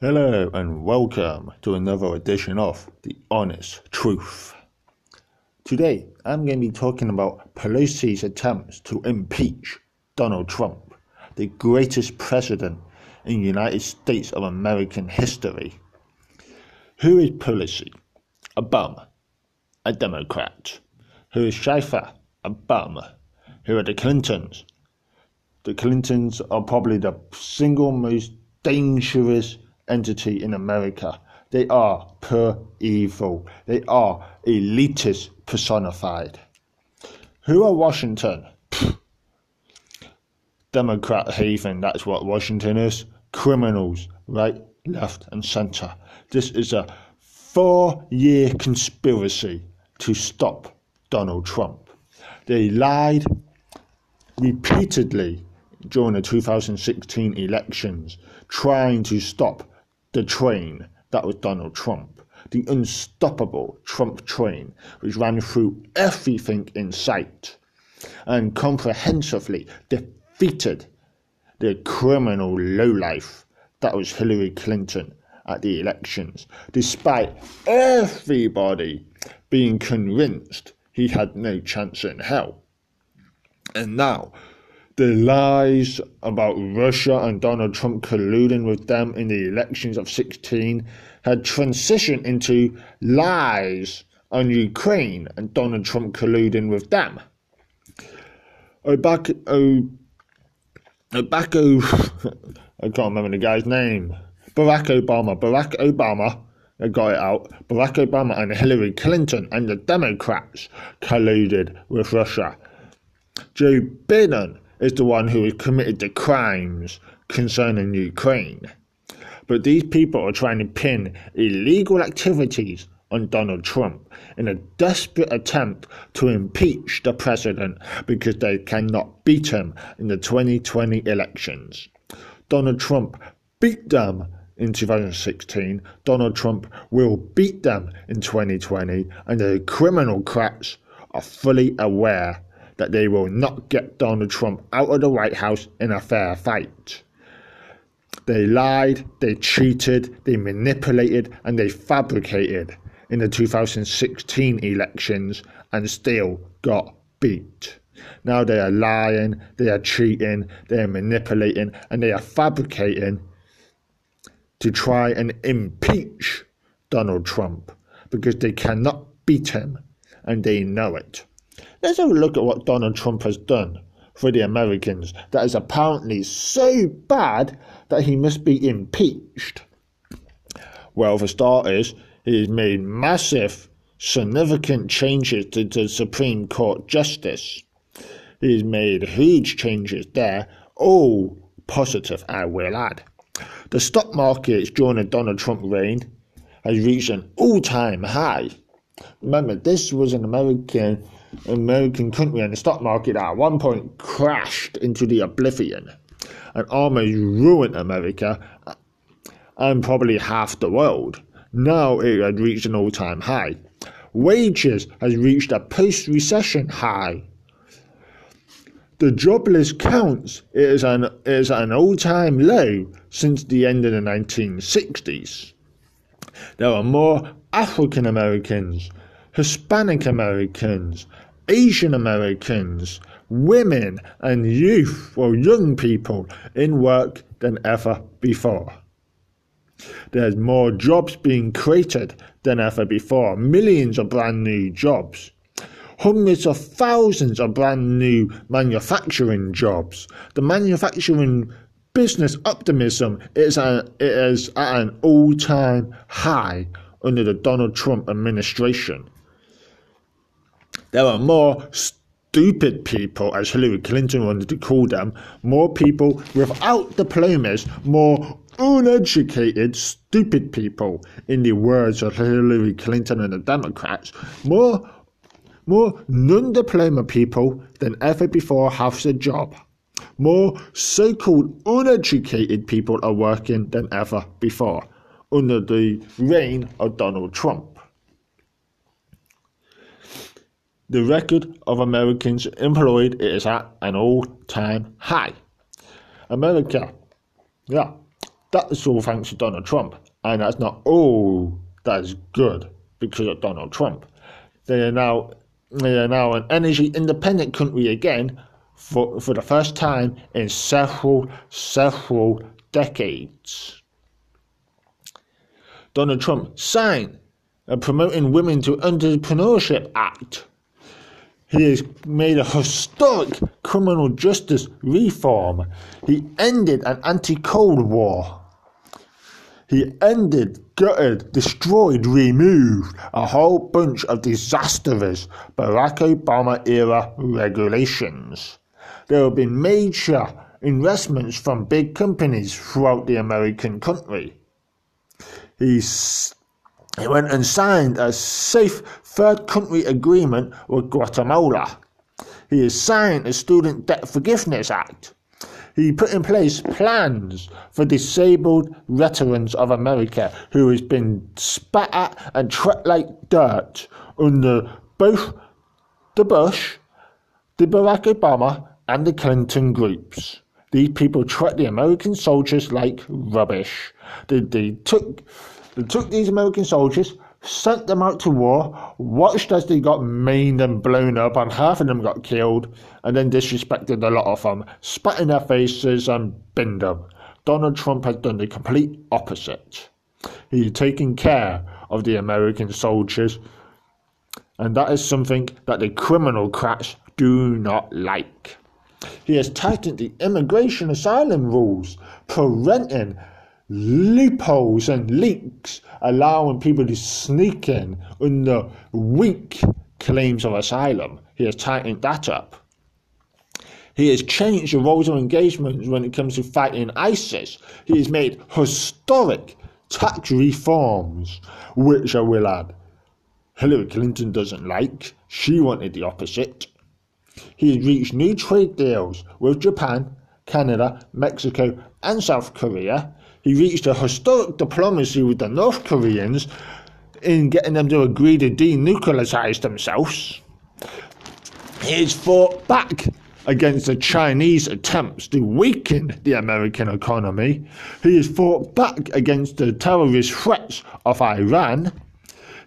Hello and welcome to another edition of The Honest Truth. Today I'm going to be talking about Pelosi's attempts to impeach Donald Trump, the greatest president in United States of American history. Who is Pelosi? A bum, a Democrat. Who is Schieffer? A bum. Who are the Clintons? The Clintons are probably the single most dangerous entity in America. They are pure evil. They are elitists personified. Who are Washington? Democrat haven, that's what Washington is. Criminals, right, left, and centre. This is a four year conspiracy to stop Donald Trump. They lied repeatedly during the 2016 elections, trying to stop the train that was Donald Trump, the unstoppable Trump train, which ran through everything in sight and comprehensively defeated the criminal lowlife that was Hillary Clinton at the elections, despite everybody being convinced he had no chance in hell. And now, the lies about Russia and Donald Trump colluding with them in the elections of 16 had transitioned into lies on Ukraine and Donald Trump colluding with them. Obaka, Obako, I can't remember the guy's name. Barack Obama, Barack Obama, I got it out. Barack Obama and Hillary Clinton and the Democrats colluded with Russia. Joe Biden is the one who has committed the crimes concerning Ukraine. But these people are trying to pin illegal activities on Donald Trump in a desperate attempt to impeach the president because they cannot beat him in the 2020 elections. Donald Trump beat them in 2016. Donald Trump will beat them in 2020, and the criminal crats are fully aware that they will not get Donald Trump out of the White House in a fair fight. They lied, they cheated, they manipulated, and they fabricated in the 2016 elections and still got beat. Now they are lying, they are cheating, they are manipulating, and they are fabricating to try and impeach Donald Trump because they cannot beat him and they know it. Let's have a look at what Donald Trump has done for the Americans that is apparently so bad that he must be impeached. Well, for starters, he has made massive, significant changes to the Supreme Court justice. He's made huge changes there, all positive, I will add. The stock market during the Donald Trump reign has reached an all time high. Remember, this was an American American country and the stock market at one point crashed into the oblivion and almost ruined America and probably half the world. Now it had reached an all time high. Wages has reached a post recession high. The jobless counts is an is an all time low since the end of the 1960s. There are more African Americans Hispanic Americans, Asian Americans, women, and youth or young people in work than ever before. There's more jobs being created than ever before, millions of brand new jobs. Hundreds of thousands of brand new manufacturing jobs. The manufacturing business optimism is, a, is at an all time high under the Donald Trump administration. There are more stupid people, as Hillary Clinton wanted to call them, more people without diplomas, more uneducated, stupid people, in the words of Hillary Clinton and the Democrats, more, more non diploma people than ever before have a job. More so called uneducated people are working than ever before under the reign of Donald Trump. The record of Americans employed is at an all time high. America, yeah, That's all thanks to Donald Trump. And that's not all that is good because of Donald Trump. They are now they are now an energy independent country again for, for the first time in several, several decades. Donald Trump signed a Promoting Women to Entrepreneurship Act. He has made a historic criminal justice reform. He ended an anti Cold War. He ended, gutted, destroyed, removed a whole bunch of disastrous Barack Obama era regulations. There have been major investments from big companies throughout the American country. He's, he went and signed a safe third country agreement with Guatemala. He has signed a Student Debt Forgiveness Act. He put in place plans for disabled veterans of America who has been spat at and treated like dirt under both the Bush, the Barack Obama, and the Clinton groups. These people treat the American soldiers like rubbish. They, they took they took these American soldiers, sent them out to war, watched as they got maimed and blown up, and half of them got killed, and then disrespected a lot of them, spat in their faces, and binned them. Donald Trump has done the complete opposite. He's taking care of the American soldiers, and that is something that the criminal crats do not like. He has tightened the immigration asylum rules, preventing loopholes and leaks, allowing people to sneak in under weak claims of asylum. He has tightened that up. He has changed the roles of engagement when it comes to fighting ISIS. He has made historic tax reforms, which I will add. Hillary Clinton doesn't like. She wanted the opposite. He has reached new trade deals with Japan, Canada, Mexico, and South Korea he reached a historic diplomacy with the North Koreans in getting them to agree to denuclearize themselves. He has fought back against the Chinese attempts to weaken the American economy. He has fought back against the terrorist threats of Iran.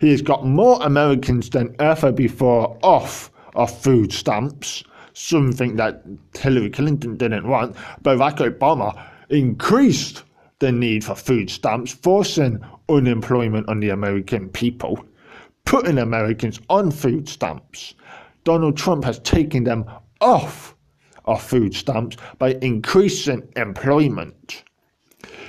He has got more Americans than ever before off of food stamps, something that Hillary Clinton didn't want. Barack Obama increased the need for food stamps, forcing unemployment on the American people, putting Americans on food stamps. Donald Trump has taken them off of food stamps by increasing employment.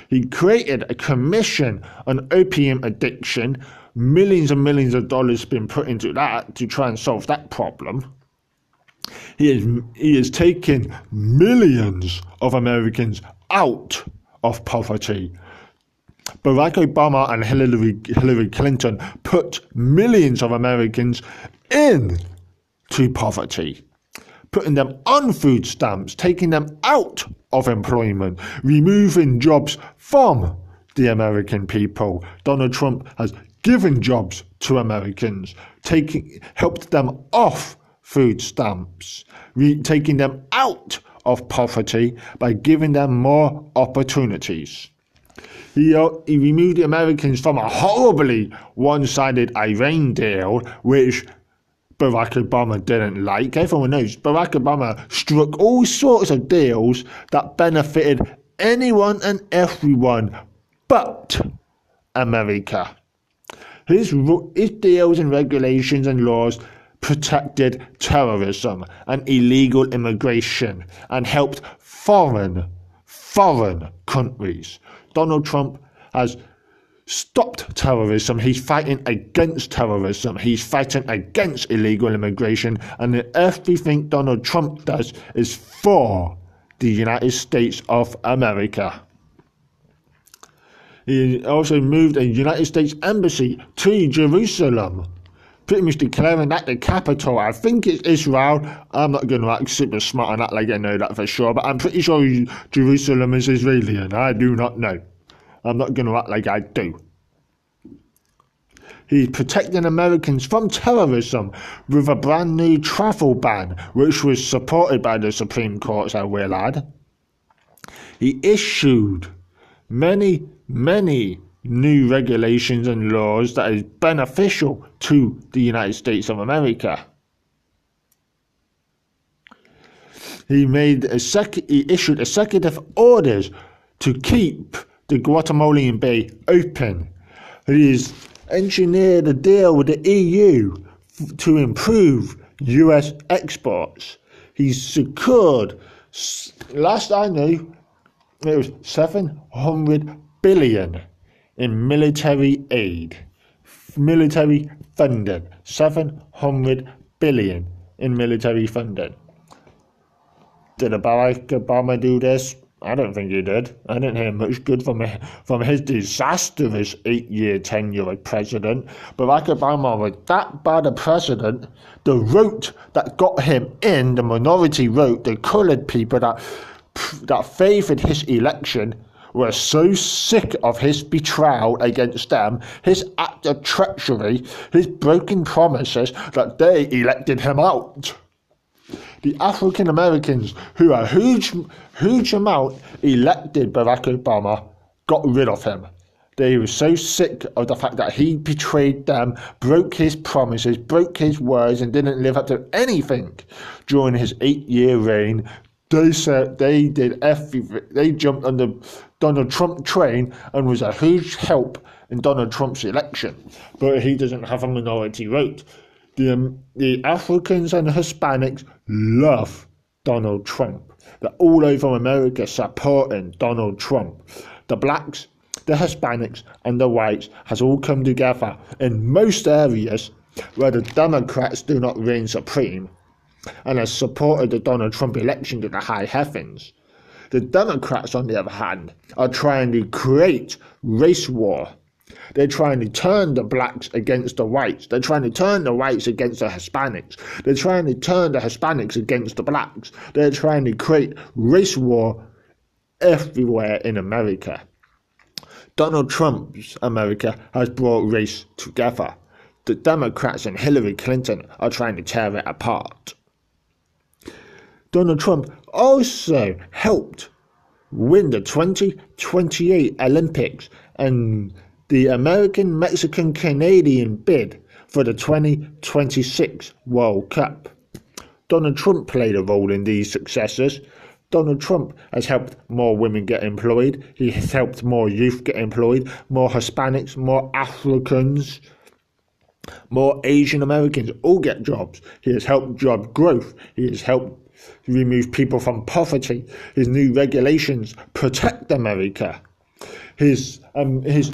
He created a commission on opium addiction. Millions and millions of dollars been put into that to try and solve that problem. He is, he is taking millions of Americans out of poverty. Barack Obama and Hillary, Hillary Clinton put millions of Americans into poverty, putting them on food stamps, taking them out of employment, removing jobs from the American people. Donald Trump has given jobs to Americans, taking helped them off food stamps, re- taking them out of poverty by giving them more opportunities. He, uh, he removed the Americans from a horribly one sided Iran deal, which Barack Obama didn't like. Everyone knows Barack Obama struck all sorts of deals that benefited anyone and everyone but America. His, his deals and regulations and laws protected terrorism and illegal immigration and helped foreign, foreign countries. Donald Trump has stopped terrorism. He's fighting against terrorism. He's fighting against illegal immigration. And everything Donald Trump does is for the United States of America. He also moved a United States embassy to Jerusalem pretty much declaring that the capital. I think it's Israel. I'm not going to act super smart on that, like I know that for sure, but I'm pretty sure Jerusalem is Israeli, and I do not know. I'm not going to act like I do. He's protecting Americans from terrorism with a brand new travel ban, which was supported by the Supreme Court, I will add. He issued many, many new regulations and laws that is beneficial to the United States of America. He made a sec- he issued executive orders to keep the Guantanamo Bay open. He's engineered a deal with the EU f- to improve US exports. He's secured, last I knew, it was 700 billion in military aid, military funding, 700 billion in military funding. Did Barack Obama do this? I don't think he did. I didn't hear much good from from his disastrous eight-year tenure as president. Barack Obama was that bad a president. The vote that got him in, the minority vote, the coloured people that that favoured his election, were so sick of his betrayal against them, his act of treachery, his broken promises, that they elected him out. The African Americans, who a huge, huge amount elected Barack Obama, got rid of him. They were so sick of the fact that he betrayed them, broke his promises, broke his words, and didn't live up to anything during his eight-year reign. They said they did everything. They jumped on the Donald Trump train and was a huge help in Donald Trump's election. But he doesn't have a minority vote. The, um, the Africans and Hispanics love Donald Trump. They're all over America supporting Donald Trump. The blacks, the Hispanics, and the whites has all come together in most areas where the Democrats do not reign supreme and has supported the Donald Trump election to the high heavens. The Democrats, on the other hand, are trying to create race war. They're trying to turn the blacks against the whites. They're trying to turn the whites against the Hispanics. They're trying to turn the Hispanics against the blacks. They're trying to create race war everywhere in America. Donald Trump's America has brought race together. The Democrats and Hillary Clinton are trying to tear it apart. Donald Trump also helped win the 2028 Olympics and the American, Mexican, Canadian bid for the 2026 World Cup. Donald Trump played a role in these successes. Donald Trump has helped more women get employed. He has helped more youth get employed, more Hispanics, more Africans, more Asian Americans all get jobs. He has helped job growth. He has helped remove people from poverty. His new regulations protect America. His um, his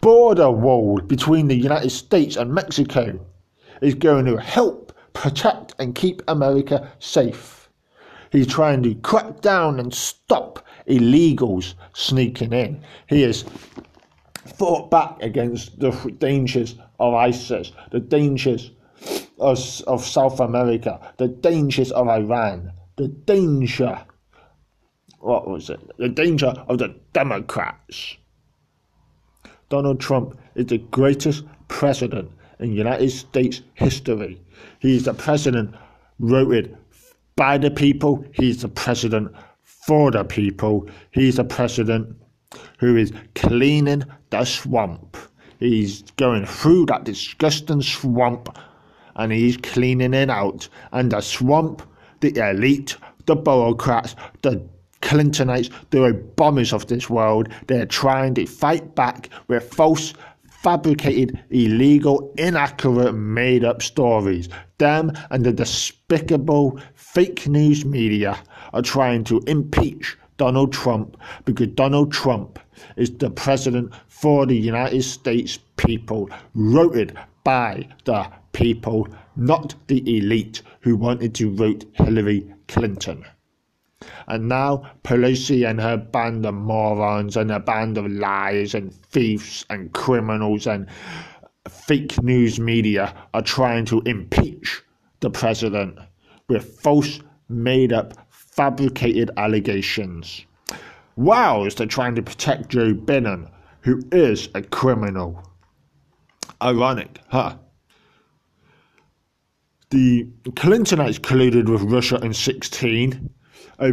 border wall between the United States and Mexico is going to help protect and keep America safe. He's trying to crack down and stop illegals sneaking in. He has fought back against the dangers of ISIS, the dangers of, of South America, the dangers of Iran, the danger, what was it? The danger of the Democrats. Donald Trump is the greatest president in United States history. He is the president voted by the people. He's the president for the people. He's the president who is cleaning the swamp. He's going through that disgusting swamp and he's cleaning it out. And the swamp, the elite, the bureaucrats, the Clintonites, the bombers of this world, they're trying to fight back with false, fabricated, illegal, inaccurate, made up stories. Them and the despicable fake news media are trying to impeach Donald Trump because Donald Trump is the president for the United States people, voted by the people, not the elite who wanted to vote Hillary Clinton. And now Pelosi and her band of morons and a band of liars and thieves and criminals and fake news media are trying to impeach the president with false, made up, fabricated allegations. Whilst they're trying to protect Joe Biden, who is a criminal. Ironic, huh? The Clintonites colluded with Russia in 16 uh,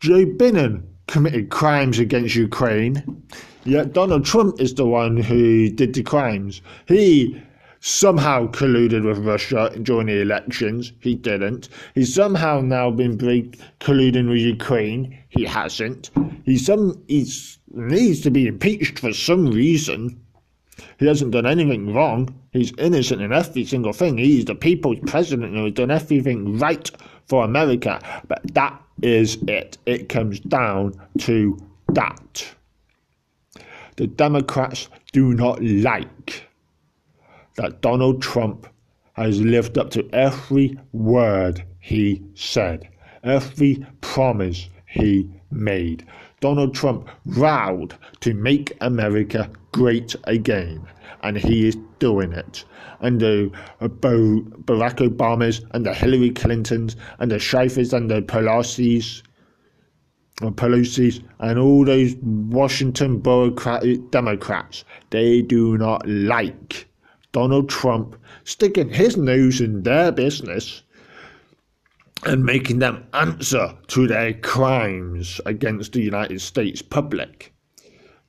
Joe Biden committed crimes against Ukraine. Yet Donald Trump is the one who did the crimes. He somehow colluded with Russia during the elections. He didn't. He's somehow now been colluding with Ukraine. He hasn't. He some he needs to be impeached for some reason. He hasn't done anything wrong. He's innocent in every single thing. He's the people's president who has done everything right for America. But that is it. It comes down to that. The Democrats do not like that Donald Trump has lived up to every word he said, every promise he made. Donald Trump vowed to make America great again, and he is doing it. And the uh, Barack Obamas and the Hillary Clintons and the Schieffers and the Pelosi's and Pelosi's and all those Washington bureaucratic Democrats, they do not like Donald Trump sticking his nose in their business and making them answer to their crimes against the United States public.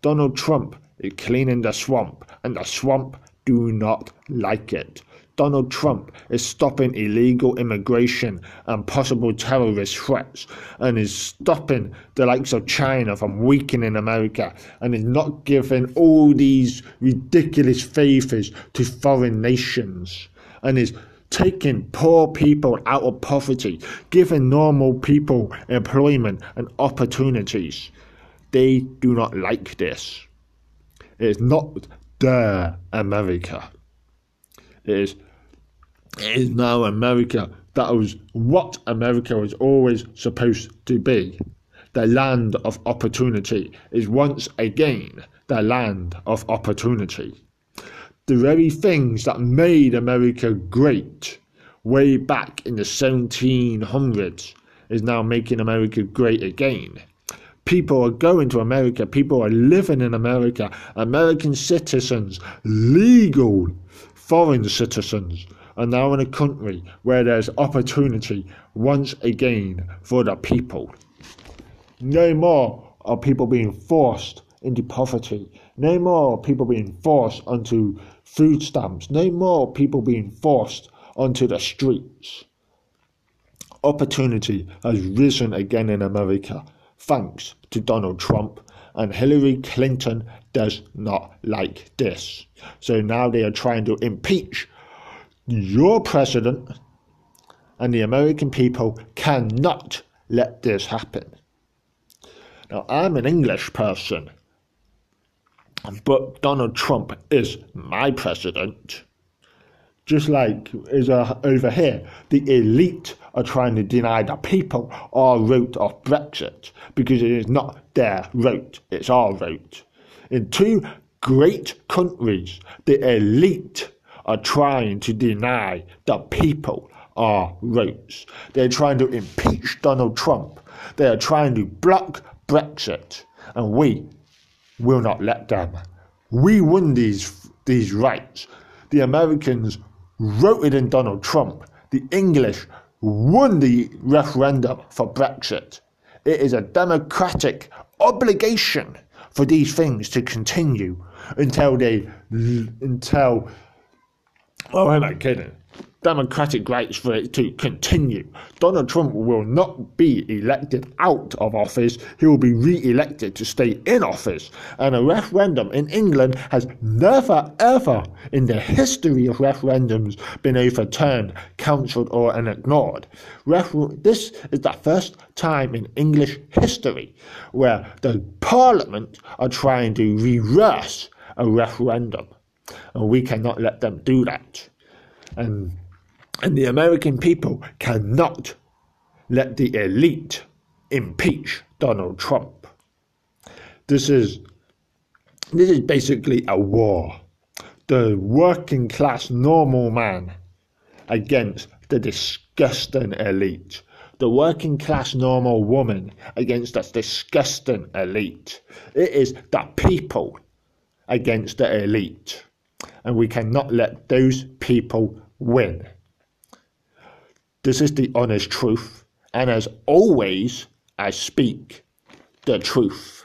Donald Trump is cleaning the swamp, and the swamp do not like it. Donald Trump is stopping illegal immigration and possible terrorist threats and is stopping the likes of China from weakening America and is not giving all these ridiculous favors to foreign nations and is taking poor people out of poverty, giving normal people employment and opportunities. They do not like this. It is not their America. It is is now America. That was what America was always supposed to be. The land of opportunity is once again the land of opportunity. The very things that made America great way back in the 1700s is now making America great again. People are going to America, people are living in America, American citizens, legal foreign citizens are now in a country where there's opportunity once again for the people. No more are people being forced into poverty. No more people being forced onto food stamps. No more people being forced onto the streets. Opportunity has risen again in America thanks to Donald Trump and Hillary Clinton does not like this. So now they are trying to impeach your president and the American people cannot let this happen. Now, I'm an English person, but Donald Trump is my president. Just like is uh, over here, the elite are trying to deny the people our vote of Brexit because it is not their vote, it's our vote. In two great countries, the elite are trying to deny the people our votes. They're trying to impeach Donald Trump. They are trying to block Brexit. And we will not let them. We won these, these rights. The Americans voted in Donald Trump. The English won the referendum for Brexit. It is a democratic obligation for these things to continue until they until Oh, am I kidding? Democratic rights for it to continue. Donald Trump will not be elected out of office, he will be re elected to stay in office. And a referendum in England has never, ever in the history of referendums been overturned, cancelled, or ignored. Refer- this is the first time in English history where the Parliament are trying to reverse a referendum and we cannot let them do that. And, and the American people cannot let the elite impeach Donald Trump. This is this is basically a war. The working class normal man against the disgusting elite. The working class normal woman against the disgusting elite. It is the people against the elite and we cannot let those people win. This is the honest truth, and as always, I speak the truth.